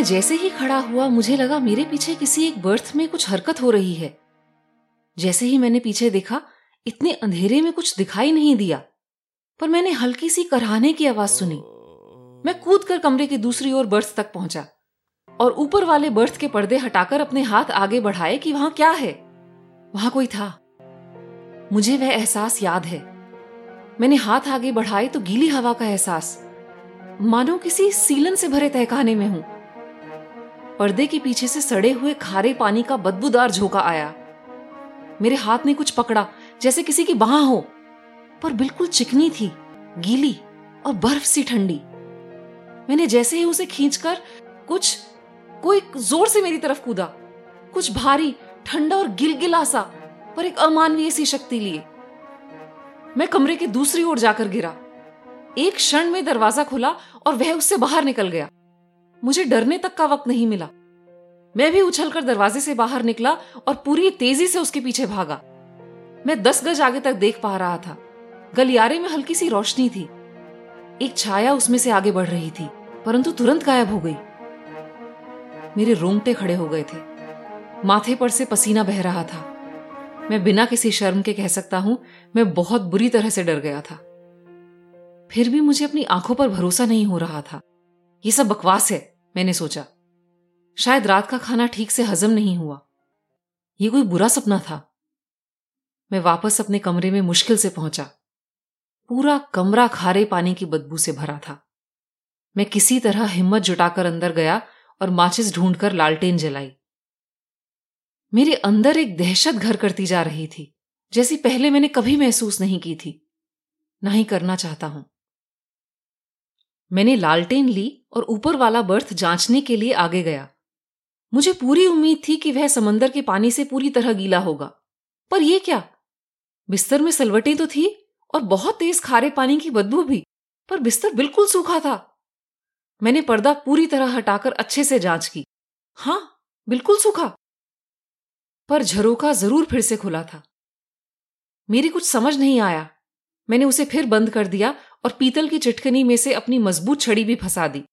मैं जैसे ही खड़ा हुआ, मुझे लगा मेरे पीछे किसी एक बर्थ में कुछ हरकत हो रही है। जैसे ही मैंने पीछे देखा, इतने अंधेरे में कुछ दिखाई नहीं दिया, पर मैंने हल्की सी कराहने की आवाज़ सुनी। मैं कूद कर कमरे की दूसरी ओर बर्थ तक पहुँचा और ऊपर वाले बर्थ के पर्दे हटाकर अपने हाथ आगे बढ़ाए कि वहाँ क्या है। वहाँ कोई था। मुझे वह एहसास याद है। मैंने हाथ आगे बढ़ाए तो गीली हवा का एहसास। मानो किसी सीलन से भरे तहखाने में हूँ। पर्दे के पीछे से सड़े हुए खारे पानी का बदबूदार झोंका आया। मेरे हाथ ने कुछ पकड़ा, जैसे किसी की बाह हो, पर बिल्कुल चिकनी थी, गीली और बर्फ़ सी ठंडी। मैंने जैसे ही उसे खींचकर कुछ, कोई ज़ोर से मेरी तरफ़ कूदा। कुछ भारी, ठंडा और गिलगिला सा, पर एक अमानवीय सी शक्ति लिए। मैं कमरे के दूसरी ओर जाकर गिरा। एक क्षण में दरवाज़ा खुला और वह उससे बाहर निकल गया। मुझे डरने तक का वक्त नहीं मिला। मैं भी उछलकर दरवाजे से बाहर निकला और पूरी तेज़ी से उसके पीछे भागा। मैं दस गज आगे तक देख पा रहा था। गलियारे में हल्की सी रोशनी थी। एक छाया उसमें से आगे बढ़ रही थी, परंतु तुरंत गायब हो गई। मेरे रोंगटे खड़े हो गए थे। माथे पर से पसीना बह रहा था। मैं बिना किसी शर्म के कह सकता हूँ, मैं बहुत बुरी तरह से डर गया था। फिर भी मुझे अपनी आँखों पर भरोसा नहीं हो रहा था। यह सब बकवास है, मैंने सोचा। शायद रात का खाना ठीक से हजम नहीं हुआ। यह कोई बुरा सपना था। मैं वापस अपने कमरे में मुश्किल से पहुँचा। पूरा कमरा खारे पानी की बदबू से भरा था। मैं किसी तरह हिम्मत जुटाकर अंदर गया और माचिस ढूंढकर लालटेन जलाई। मेरे अंदर एक दहशत घर करती जा रही थी, जैसी पहले मैंने कभी महसूस नहीं की थी। ना ही करना चाहता हूँ। मैंने लालटेन ली और ऊपर वाला बर्थ जांचने के लिए आगे गया। मुझे पूरी उम्मीद थी कि वह समंदर के पानी से पूरी तरह गीला होगा। पर यह क्या? बिस्तर में सलवटें तो थी और बहुत तेज खारे पानी की बदबू भी, पर बिस्तर बिल्कुल सूखा था। मैंने पर्दा पूरी तरह हटाकर अच्छे से जाँच की। हाँ, बिल्कुल सूखा। पर झरोका ज़रूर फिर से खुला था। मेरी कुछ समझ नहीं आया। मैंने उसे फिर बंद कर दिया और पीतल की चिटकनी में से अपनी मज़बूत छड़ी भी फंसा दी।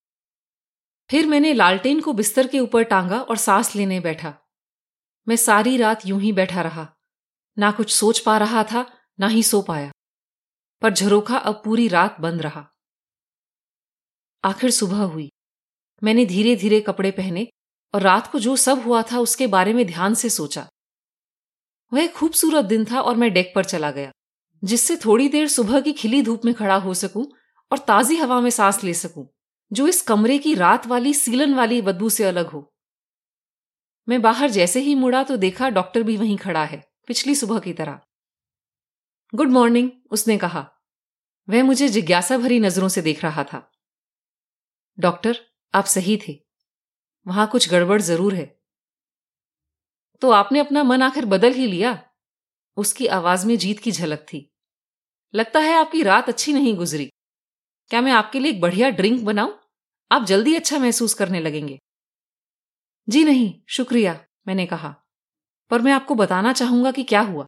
फिर मैंने लालटेन को बिस्तर के ऊपर टांगा और सांस लेने बैठा। मैं सारी रात यूँ ही बैठा रहा। ना कुछ सोच पा रहा था, ना ही सो पाया। पर झरोखा अब पूरी रात बंद रहा। आखिर सुबह हुई। मैंने धीरे धीरे कपड़े पहने और रात को जो सब हुआ था उसके बारे में ध्यान से सोचा। वह खूबसूरत दिन था और मैं डेक पर चला गया, जिससे थोड़ी देर सुबह की खिली धूप में खड़ा हो सकूँ और ताजी हवा में सांस ले सकूँ। जो इस कमरे की रात वाली सीलन वाली बदबू से अलग हो। मैं बाहर जैसे ही मुड़ा तो देखा डॉक्टर भी वहीं खड़ा है, पिछली सुबह की तरह। गुड मॉर्निंग, उसने कहा। वह मुझे जिज्ञासा भरी नज़रों से देख रहा था। डॉक्टर, आप सही थे। वहाँ कुछ गड़बड़ ज़रूर है। तो आपने अपना मन आखिर बदल ही लिया? उसकी आवाज़ में जीत की झलक थी। लगता है आपकी रात अच्छी नहीं गुजरी। क्या मैं आपके लिए एक बढ़िया ड्रिंक बनाऊँ? आप जल्दी अच्छा महसूस करने लगेंगे। जी नहीं, शुक्रिया, मैंने कहा। पर मैं आपको बताना चाहूँगा कि क्या हुआ।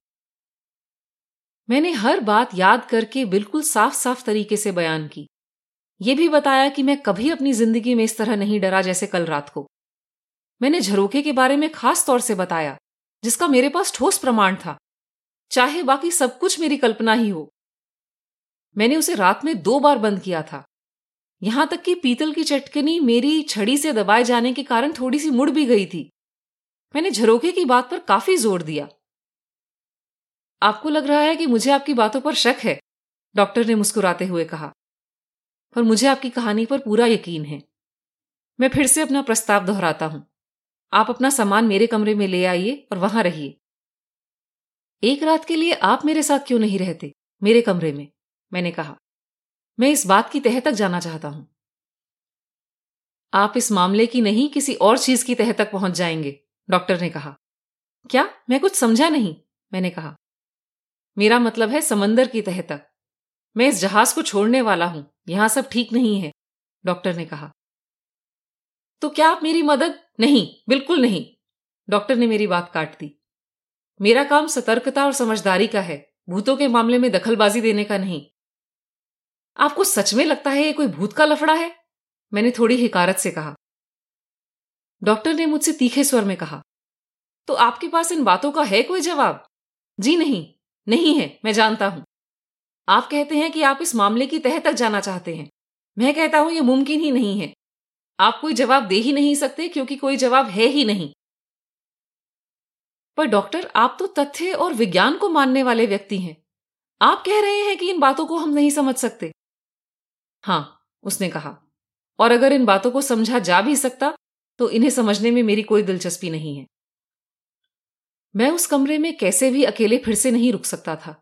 मैंने हर बात याद करके बिल्कुल साफ़ साफ़ तरीके से बयान की। यह भी बताया कि मैं कभी अपनी ज़िंदगी में इस तरह नहीं डरा जैसे कल रात को। मैंने झरोखे के बारे में खास तौर से बताया, जिसका मेरे पास ठोस प्रमाण था। चाहे बाकी सब कुछ मेरी कल्पना ही हो मैंने उसे रात में दो बार बंद किया था। यहाँ तक कि पीतल की चटकनी मेरी छड़ी से दबाए जाने के कारण थोड़ी सी मुड़ भी गई थी। मैंने झरोके की बात पर काफ़ी ज़ोर दिया। आपको लग रहा है कि मुझे आपकी बातों पर शक है, डॉक्टर ने मुस्कुराते हुए कहा। पर मुझे आपकी कहानी पर पूरा यकीन है। मैं फिर से अपना प्रस्ताव दोहराता हूँ। आप अपना सामान मेरे कमरे में ले आइए और वहाँ रहिए। एक रात के लिए आप मेरे साथ क्यों नहीं रहते, मेरे कमरे में? मैंने कहा, मैं इस बात की तह तक जाना चाहता हूँ। आप इस मामले की नहीं, किसी और चीज़ की तह तक पहुँच जाएँगे, डॉक्टर ने कहा। क्या? मैं कुछ समझा नहीं? मैंने कहा। मेरा मतलब है समंदर की तह तक। मैं इस जहाज़ को छोड़ने वाला हूँ। यहाँ सब ठीक नहीं है, डॉक्टर ने कहा। तो क्या आप मेरी मदद नहीं, बिल्कुल नहीं, डॉक्टर ने मेरी बात काट दी। मेरा काम सतर्कता और समझदारी का है। भूतों के मामले में दखलबाजी देने का नहीं। आपको सच में लगता है ये कोई भूत का लफड़ा है? मैंने थोड़ी हिकारत से कहा। डॉक्टर ने मुझसे तीखे स्वर में कहा तो आपके पास इन बातों का है कोई जवाब? जी नहीं नहीं है, मैं जानता हूँ। आप कहते हैं कि आप इस मामले की तह तक जाना चाहते हैं। मैं कहता हूँ यह मुमकिन ही नहीं है। आप कोई जवाब दे ही नहीं सकते क्योंकि कोई जवाब है ही नहीं। पर डॉक्टर, आप तो तथ्य और विज्ञान को मानने वाले व्यक्ति हैं। आप कह रहे हैं कि इन बातों को हम नहीं समझ सकते। हाँ, उसने कहा, और अगर इन बातों को समझा जा भी सकता तो इन्हें समझने में मेरी कोई दिलचस्पी नहीं है। मैं उस कमरे में कैसे भी अकेले फिर से नहीं रुक सकता था,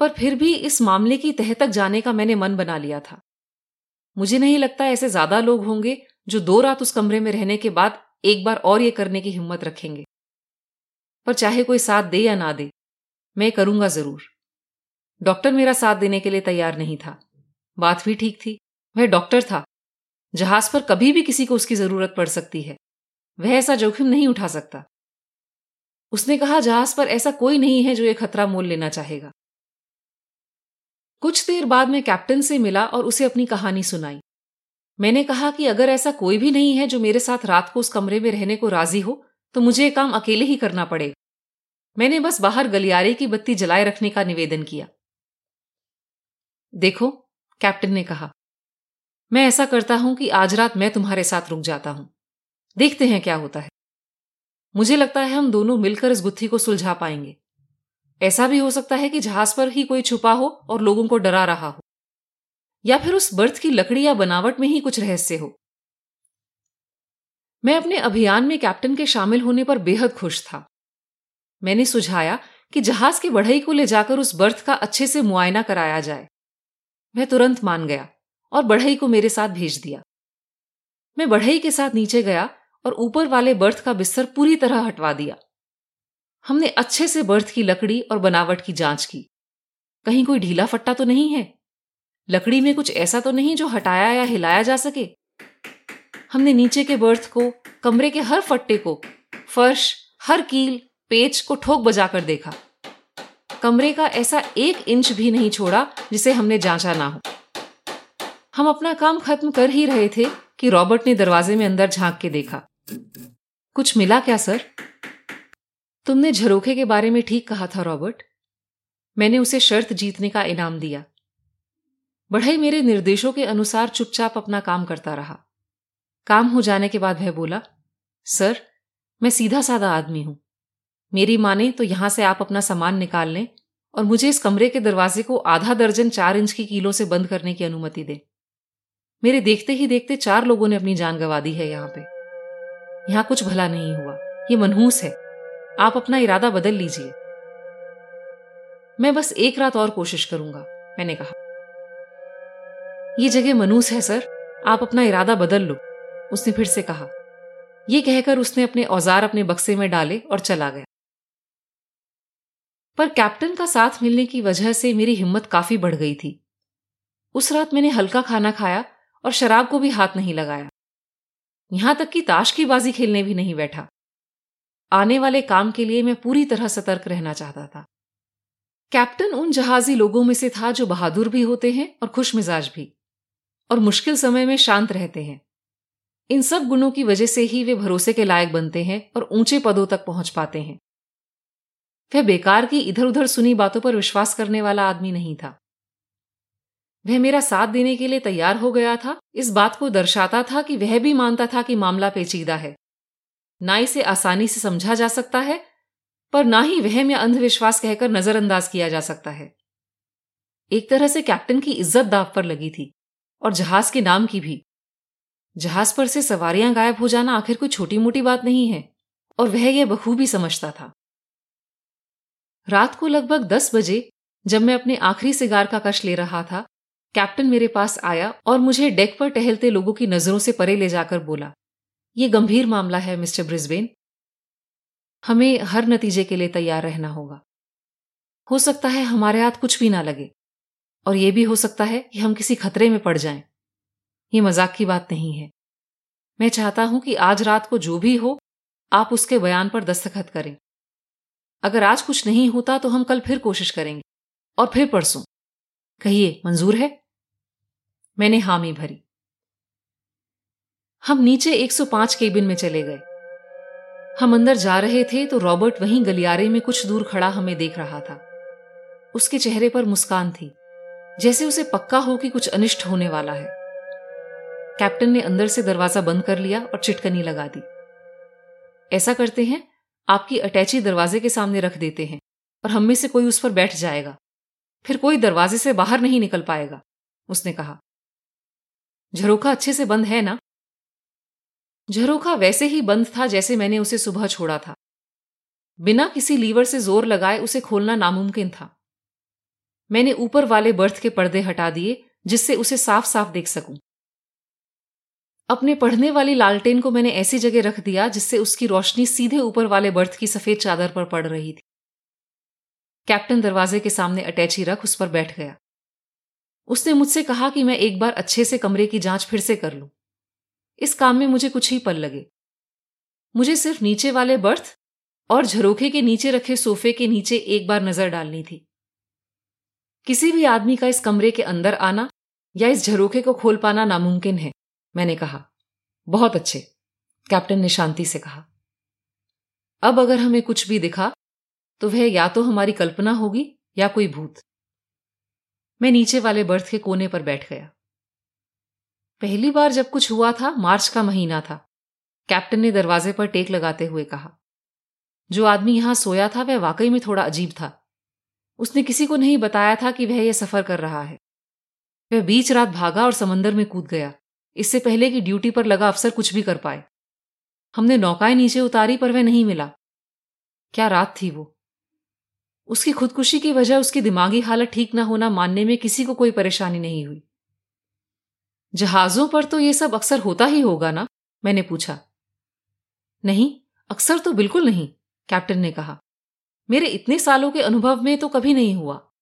पर फिर भी इस मामले की तह तक जाने का मैंने मन बना लिया था। मुझे नहीं लगता ऐसे ज़्यादा लोग होंगे जो दो रात उस कमरे में रहने के बाद एक बार और ये करने की हिम्मत रखेंगे। पर चाहे कोई साथ दे या ना दे, मैं करूँगा ज़रूर। डॉक्टर मेरा साथ देने के लिए तैयार नहीं था। बात भी ठीक थी। वह डॉक्टर था। जहाज़ पर कभी भी किसी को उसकी ज़रूरत पड़ सकती है। वह ऐसा जोखिम नहीं उठा सकता। उसने कहा, जहाज़ पर ऐसा कोई नहीं है जो यह खतरा मोल लेना चाहेगा। कुछ देर बाद मैं कैप्टन से मिला और उसे अपनी कहानी सुनाई। मैंने कहा कि अगर ऐसा कोई भी नहीं है जो मेरे साथ रात को उस कमरे में रहने को राज़ी हो तो मुझे ये काम अकेले ही करना पड़ेगा। मैंने बस बाहर गलियारे की बत्ती जलाए रखने का निवेदन किया। देखो कैप्टन ने कहा, मैं ऐसा करता हूँ कि आज रात मैं तुम्हारे साथ रुक जाता हूँ। देखते हैं क्या होता है। मुझे लगता है हम दोनों मिलकर इस गुत्थी को सुलझा पाएँगे। ऐसा भी हो सकता है कि जहाज़ पर ही कोई छुपा हो और लोगों को डरा रहा हो। या फिर उस बर्थ की लकड़ी या बनावट में ही कुछ रहस्य हो। मैं अपने अभियान में कैप्टन के शामिल होने पर बेहद खुश था। मैंने सुझाया कि जहाज़ की बढ़ई को ले जाकर उस बर्थ का अच्छे से मुआयना कराया जाए। वह तुरंत मान गया और बढ़ई को मेरे साथ भेज दिया। मैं बढ़ई के साथ नीचे गया और ऊपर वाले बर्थ का बिस्तर पूरी तरह हटवा दिया। हमने अच्छे से बर्थ की लकड़ी और बनावट की जाँच की। कहीं कोई ढीला फट्टा तो नहीं है? लकड़ी में कुछ ऐसा तो नहीं जो हटाया या हिलाया जा सके? हमने नीचे के बर्थ को, कमरे के हर फट्टे को, फर्श, हर कील, पेच को ठोक बजाकर देखा। कमरे का ऐसा एक इंच भी नहीं छोड़ा जिसे हमने जांचा ना हो। हम अपना काम खत्म कर ही रहे थे कि रॉबर्ट ने दरवाजे में अंदर झाँक के देखा। कुछ मिला क्या, सर? तुमने झरोखे के बारे में ठीक कहा था, रॉबर्ट। मैंने उसे शर्त जीतने का इनाम दिया। बढ़ई मेरे निर्देशों के अनुसार चुपचाप अपना काम करता रहा। काम हो जाने के बाद वह बोला, सर, मैं सीधा साधा आदमी हूँ। मेरी माने तो यहाँ से आप अपना सामान निकाल लें और मुझे इस कमरे के दरवाजे को आधा दर्जन चार इंच की कीलों से बंद करने की अनुमति दें। मेरे देखते ही देखते चार लोगों ने अपनी जान गंवा दी है यहाँ पे। यहाँ कुछ भला नहीं हुआ। ये मनहूस है। आप अपना इरादा बदल लीजिए। मैं बस एक रात और कोशिश करूँगा, मैंने कहा। यह जगह मनूस है, सर। आप अपना इरादा बदल लो, उसने फिर से कहा। यह कहकर उसने अपने औज़ार अपने बक्से में डाले और चला गया। पर कैप्टन का साथ मिलने की वजह से मेरी हिम्मत काफ़ी बढ़ गई थी। उस रात मैंने हल्का खाना खाया और शराब को भी हाथ नहीं लगाया। यहाँ तक कि ताश की बाजी खेलने भी नहीं बैठा। आने वाले काम के लिए मैं पूरी तरह सतर्क रहना चाहता था। कैप्टन उन जहाजी लोगों में से था जो बहादुर भी होते हैं और खुश मिजाज भी, और मुश्किल समय में शांत रहते हैं। इन सब गुणों की वजह से ही वे भरोसे के लायक बनते हैं और ऊँचे पदों तक पहुँच पाते हैं। वह बेकार की इधर उधर सुनी बातों पर विश्वास करने वाला आदमी नहीं था। वह मेरा साथ देने के लिए तैयार हो गया था, इस बात को दर्शाता था कि वह भी मानता था कि मामला पेचीदा है। ना इसे आसानी से समझा जा सकता है, पर ना ही वहम या अंधविश्वास कहकर नजरअंदाज किया जा सकता है। एक तरह से कैप्टन की इज़्ज़त दाव पर लगी थी, और जहाज़ के नाम की भी। जहाज़ पर से सवारियाँ गायब हो जाना आखिर कोई छोटी मोटी बात नहीं है, और वह यह बखूबी समझता था। रात को लगभग दस बजे, जब मैं अपने आखिरी सिगार का कश ले रहा था, कैप्टन मेरे पास आया और मुझे डेक पर टहलते लोगों की नज़रों से परे ले जाकर बोला, ये गंभीर मामला है, मिस्टर ब्रिस्बेन। हमें हर नतीजे के लिए तैयार रहना होगा। हो सकता है हमारे हाथ कुछ भी ना लगे, और यह भी हो सकता है कि हम किसी खतरे में पड़ जाएँ। ये मज़ाक की बात नहीं है। मैं चाहता हूँ कि आज रात को जो भी हो, आप उसके बयान पर दस्तखत करें। अगर आज कुछ नहीं होता तो हम कल फिर कोशिश करेंगे। और फिर परसों। कहिए, मंजूर है? मैंने हामी भरी। हम नीचे 105 केबिन में चले गए। हम अंदर जा रहे थे तो रॉबर्ट वहीं गलियारे में कुछ दूर खड़ा हमें देख रहा था। उसके चेहरे पर मुस्कान थी, जैसे उसे पक्का हो कि कुछ अनिष्ट होने वाला है। कैप्टन ने अंदर से दरवाज़ा बंद कर लिया और चिटकनी लगा दी। ऐसा करते हैं? आपकी अटैची दरवाजे के सामने रख देते हैं और हम में से कोई उस पर बैठ जाएगा। फिर कोई दरवाजे से बाहर नहीं निकल पाएगा, उसने कहा। झरोखा अच्छे से बंद है ना? झरोखा वैसे ही बंद था जैसे मैंने उसे सुबह छोड़ा था। बिना किसी लीवर से ज़ोर लगाए उसे खोलना नामुमकिन था। मैंने ऊपर वाले बर्थ के पर्दे हटा दिए जिससे उसे साफ़ साफ़ देख सकूँ। अपने पढ़ने वाली लालटेन को मैंने ऐसी जगह रख दिया जिससे उसकी रोशनी सीधे ऊपर वाले बर्थ की सफ़ेद चादर पर पड़ रही थी। कैप्टन दरवाजे के सामने अटैची रख उस पर बैठ गया। उसने मुझसे कहा कि मैं एक बार अच्छे से कमरे की जाँच फिर से कर लूँ। इस काम में मुझे कुछ ही पल लगे। मुझे सिर्फ़ नीचे वाले बर्थ और झरोखे के नीचे रखे सोफे के नीचे एक बार नज़र डालनी थी। किसी भी आदमी का इस कमरे के अंदर आना या इस झरोखे को खोल पाना नामुमकिन है। मैंने कहा, बहुत अच्छे, कैप्टन ने शांति से कहा। अब अगर हमें कुछ भी दिखा तो वह या तो हमारी कल्पना होगी या कोई भूत। मैं नीचे वाले बर्थ के कोने पर बैठ गया। पहली बार जब कुछ हुआ था, मार्च का महीना था, कैप्टन ने दरवाजे पर टेक लगाते हुए कहा। जो आदमी यहाँ सोया था, वह वाकई में थोड़ा अजीब था। उसने किसी को नहीं बताया था कि वह यह सफ़र कर रहा है। वह बीच रात भागा और समंदर में कूद गया। इससे पहले कि ड्यूटी पर लगा अफसर कुछ भी कर पाए। हमने नौकाएँ नीचे उतारी पर वह नहीं मिला। क्या रात थी वो? उसकी खुदकुशी की वजह उसकी दिमागी हालत ठीक ना होना मानने में किसी को कोई परेशानी नहीं हुई। जहाजों पर तो यह सब अक्सर होता ही होगा ना? मैंने पूछा। नहीं, अक्सर तो बिल्कुल नहीं, कैप्टन ने कहा। मेरे इतने सालों के अनुभव में तो कभी नहीं हुआ।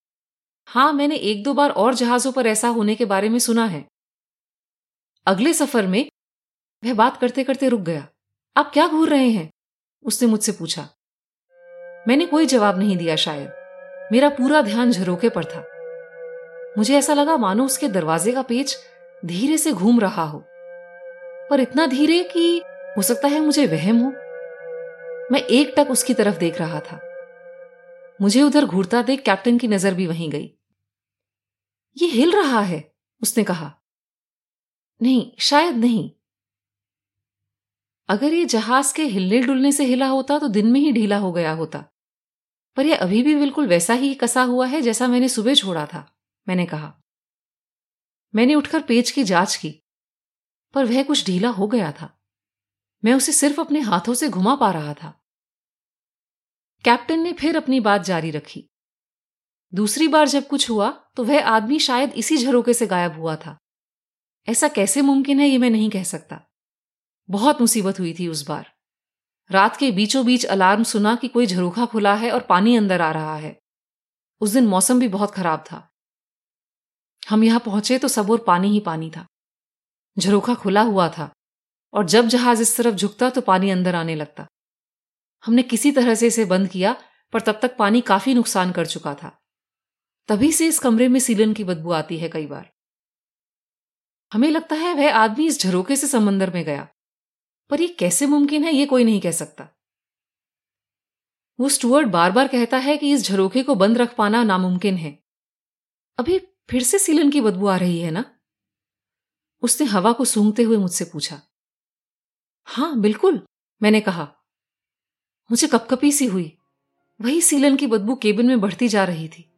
हाँ, मैंने एक दो बार और जहाजों पर ऐसा होने के बारे में सुना है। अगले सफ़र में वह बात करते करते रुक गया। आप क्या घूर रहे हैं? उसने मुझसे पूछा। मैंने कोई जवाब नहीं दिया शायद। मेरा पूरा ध्यान झरोके पर था। मुझे ऐसा लगा मानो उसके दरवाजे का पेच धीरे से घूम रहा हो। पर इतना धीरे कि हो सकता है मुझे वहम हो। मैं एक टक उसकी तरफ़ देख रहा था। मुझे उधर घूरता देख कैप्टन की नज़र भी वहीं गई। ये हिल रहा है, उसने कहा। नहीं, शायद नहीं। अगर ये जहाज़ के हिलने डुलने से हिला होता तो दिन में ही ढीला हो गया होता। पर यह अभी भी बिल्कुल वैसा ही कसा हुआ है जैसा मैंने सुबह छोड़ा था, मैंने कहा। मैंने उठकर पेज की जाँच की, पर वह कुछ ढीला हो गया था। मैं उसे सिर्फ़ अपने हाथों से घुमा पा रहा था। कैप्टन ने फिर अपनी बात जारी रखी। दूसरी बार जब कुछ हुआ तो वह आदमी शायद इसी झरोके से गायब हुआ था। ऐसा कैसे मुमकिन है ये मैं नहीं कह सकता। बहुत मुसीबत हुई थी उस बार। रात के बीचों बीच अलार्म सुना कि कोई झरोखा खुला है और पानी अंदर आ रहा है। उस दिन मौसम भी बहुत खराब था। हम यहाँ पहुँचे तो सब और पानी ही पानी था। झरोखा खुला हुआ था और जब जहाज़ इस तरफ़ झुकता तो पानी अंदर आने लगता। हमने किसी तरह से इसे बंद किया, पर तब तक पानी काफ़ी नुकसान कर चुका था। तभी से इस कमरे में सीलन की बदबू आती है कई बार। हमें लगता है वह आदमी इस झरोके से समंदर में गया। पर यह कैसे मुमकिन है यह कोई नहीं कह सकता। वो स्टुअर्ट बार बार कहता है कि इस झरोखे को बंद रख पाना नामुमकिन है। अभी फिर से सीलन की बदबू आ रही है ना? उसने हवा को सूंघते हुए मुझसे पूछा। हाँ, बिल्कुल, मैंने कहा। मुझे कपकपी सी हुई। वही सीलन की बदबू केबिन में बढ़ती जा रही थी।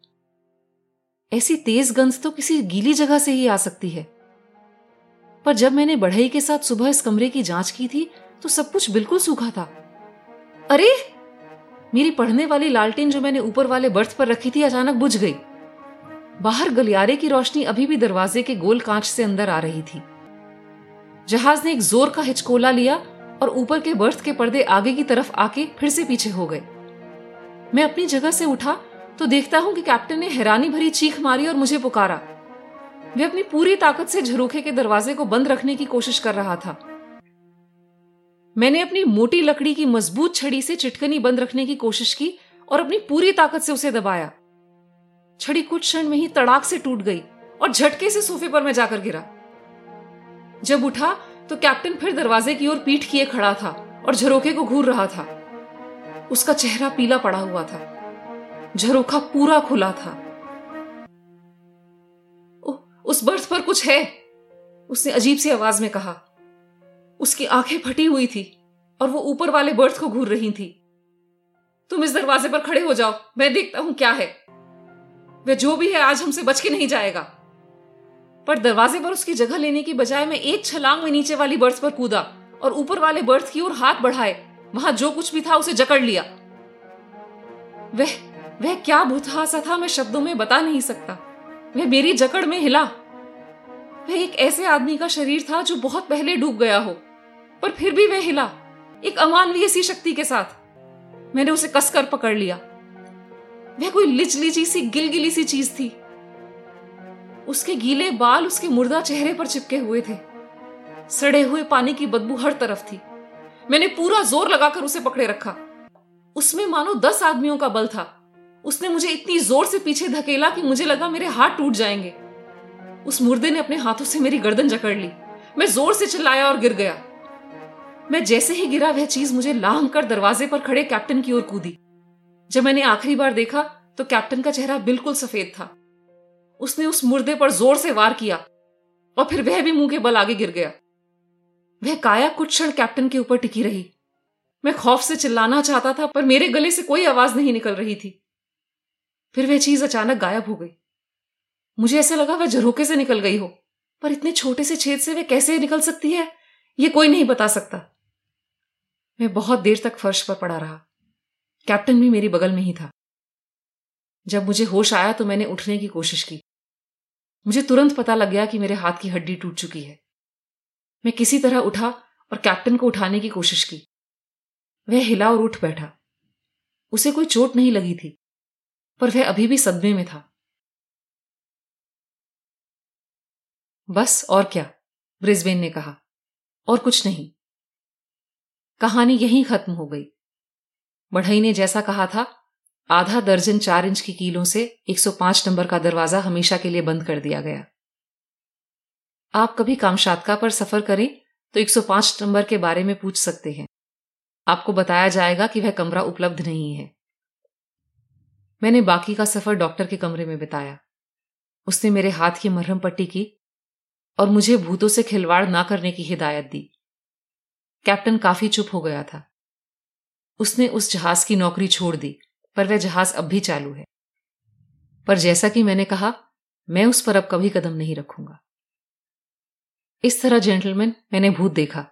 ऐसी तेज गंध तो किसी गीली जगह से ही आ सकती है। पर जब मैंने बढ़ई के साथ सुबह इस कमरे की जाँच की थी तो सब कुछ बिल्कुल सूखा था। अरे! मेरी पढ़ने वाली लालटेन जो मैंने ऊपर वाले बर्थ पर रखी थी अचानक बुझ गई। बाहर गलियारे की रोशनी अभी भी दरवाजे के गोल कांच से अंदर आ रही थी। जहाज़ ने एक ज़ोर का हिचकोला लिया और ऊपर के बर्थ के पर्दे आगे की तरफ़ आके फिर से पीछे हो गए। मैं अपनी जगह से उठा तो देखता हूँ कि कैप्टन ने हैरानी भरी चीख मारी और मुझे पुकारा। वे अपनी पूरी ताकत से झरोखे के दरवाजे को बंद रखने की कोशिश कर रहा था। मैंने अपनी मोटी लकड़ी की मज़बूत छड़ी से चिटकनी बंद रखने की कोशिश की और अपनी पूरी ताकत से उसे दबाया। छड़ी कुछ क्षण में ही तड़ाक से टूट गई और झटके से सोफे पर मैं जाकर गिरा। जब उठा तो कैप्टन फिर दरवाजे की ओर पीठ किए खड़ा था और झरोखे को घूर रहा था। उसका चेहरा पीला पड़ा हुआ था। झरोखा पूरा खुला था। उस बर्थ पर कुछ है, उसने अजीब सी आवाज़ में कहा। उसकी आँखें फटी हुई थी और वो ऊपर वाले बर्थ को घूर रही थी। तुम इस दरवाजे पर खड़े हो जाओ, मैं देखता हूँ क्या है। वह जो भी है, आज हमसे बच के नहीं जाएगा। पर दरवाजे पर उसकी जगह लेने की बजाय मैं एक छलांग में नीचे वाली बर्थ पर कूदा और ऊपर वाले बर्थ की ओर हाथ बढ़ाए। वहाँ जो कुछ भी था, उसे जकड़ लिया। वह वह क्या भूतहासा था, मैं शब्दों में बता नहीं सकता। वह मेरी जकड़ में हिला। वह एक ऐसे आदमी का शरीर था जो बहुत पहले डूब गया हो, पर फिर भी वह हिला, एक अमानवीय सी शक्ति के साथ। मैंने उसे कसकर पकड़ लिया। वह कोई लिचलिची सी, गिलगिली सी चीज़ थी। उसके गीले बाल उसके मुर्दा चेहरे पर चिपके हुए थे। सड़े हुए पानी की बदबू हर तरफ़ थी। मैंने पूरा ज़ोर लगाकर उसे पकड़े रखा। उसमें मानो दस आदमियों का बल था। उसने मुझे इतनी ज़ोर से पीछे धकेला कि मुझे लगा मेरे हाथ टूट जाएँगे। उस मुर्दे ने अपने हाथों से मेरी गर्दन जकड़ ली। मैं ज़ोर से चिल्लाया और गिर गया। मैं जैसे ही गिरा, वह चीज़ मुझे लांग कर दरवाजे पर खड़े कैप्टन की ओर कूदी। जब मैंने आखिरी बार देखा तो कैप्टन का चेहरा बिल्कुल सफ़ेद था। उसने उस मुर्दे पर ज़ोर से वार किया और फिर वह भी मुँह के बल आगे गिर गया। वह काया कुछ क्षण कैप्टन के ऊपर टिकी रही। मैं खौफ से चिल्लाना चाहता था, पर मेरे गले से कोई आवाज़ नहीं निकल रही थी। फिर वह चीज़ अचानक गायब हो गई। मुझे ऐसा लगा वह झरोके से निकल गई हो, पर इतने छोटे से छेद से वह कैसे निकल सकती है यह कोई नहीं बता सकता। मैं बहुत देर तक फर्श पर पड़ा रहा। कैप्टन भी मेरी बगल में ही था। जब मुझे होश आया तो मैंने उठने की कोशिश की। मुझे तुरंत पता लग गया कि मेरे हाथ की हड्डी टूट चुकी है। मैं किसी तरह उठा और कैप्टन को उठाने की कोशिश की। वह हिला और उठ बैठा। उसे कोई चोट नहीं लगी थी। पर वह अभी भी सदमे में था। बस और क्या? ब्रिस्बेन ने कहा। और कुछ नहीं। कहानी यहीं खत्म हो गई। बढ़ई ने जैसा कहा था, आधा दर्जन चार इंच की कीलों से 105 नंबर का दरवाज़ा हमेशा के लिए बंद कर दिया गया। आप कभी कामशातका पर सफ़र करें तो 105 नंबर के बारे में पूछ सकते हैं। आपको बताया जाएगा कि वह कमरा उपलब्ध नहीं है। मैंने बाकी का सफ़र डॉक्टर के कमरे में बिताया। उसने मेरे हाथ की मरहम पट्टी की और मुझे भूतों से खिलवाड़ ना करने की हिदायत दी। कैप्टन काफ़ी चुप हो गया था। उसने उस जहाज़ की नौकरी छोड़ दी, पर वह जहाज़ अब भी चालू है। पर जैसा कि मैंने कहा, मैं उस पर अब कभी कदम नहीं रखूँगा। इस तरह, जेंटलमैन, मैंने भूत देखा।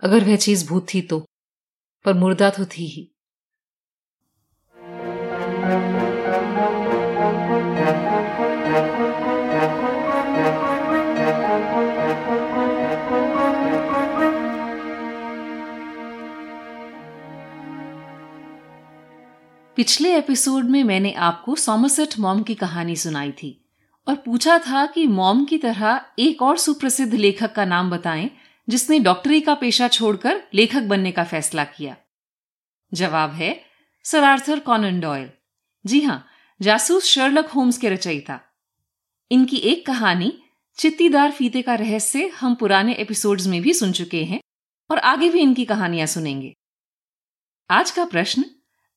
अगर वह चीज़ भूत थी तो पर मुर्दा तो थी ही। पिछले एपिसोड में मैंने आपको सोमरसेट मॉम की कहानी सुनाई थी और पूछा था कि मॉम की तरह एक और सुप्रसिद्ध लेखक का नाम बताएँ, जिसने डॉक्टरी का पेशा छोड़कर लेखक बनने का फैसला किया। जवाब है सर आर्थर कॉनन डॉयल। जी हाँ, जासूस शर्लक होम्स के रचयिता। इनकी एक कहानी, चित्तीदार फीते का रहस्य, हम पुराने एपिसोड्स में भी सुन चुके हैं और आगे भी इनकी कहानियाँ सुनेंगे। आज का प्रश्न,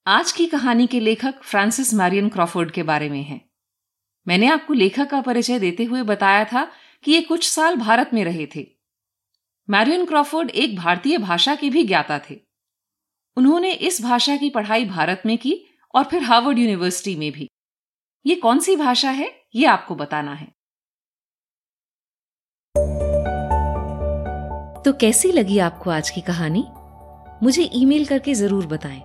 आज की कहानी के लेखक फ्रांसिस मैरियन क्रॉफोर्ड के बारे में है। मैंने आपको लेखक का परिचय देते हुए बताया था कि ये कुछ साल भारत में रहे थे। मैरियन क्रॉफोर्ड एक भारतीय भाषा के भी ज्ञाता थे। उन्होंने इस भाषा की पढ़ाई भारत में की और फिर हार्वर्ड यूनिवर्सिटी में भी। ये कौन सी भाषा है? ये आपको बताना है। तो कैसी लगी आपको आज की कहानी? मुझे ईमेल करके ज़रूर बताएँ।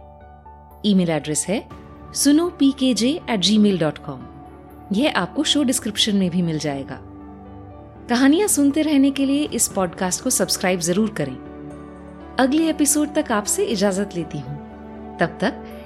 ईमेल एड्रेस है सुनो P K J eight gmail dot com यह आपको शो डिस्क्रिप्शन में भी मिल जाएगा। कहानियाँ सुनते रहने के लिए इस पॉडकास्ट को सब्सक्राइब ज़रूर करें। अगले एपिसोड तक आपसे इजाज़त लेती हूँ। तब तक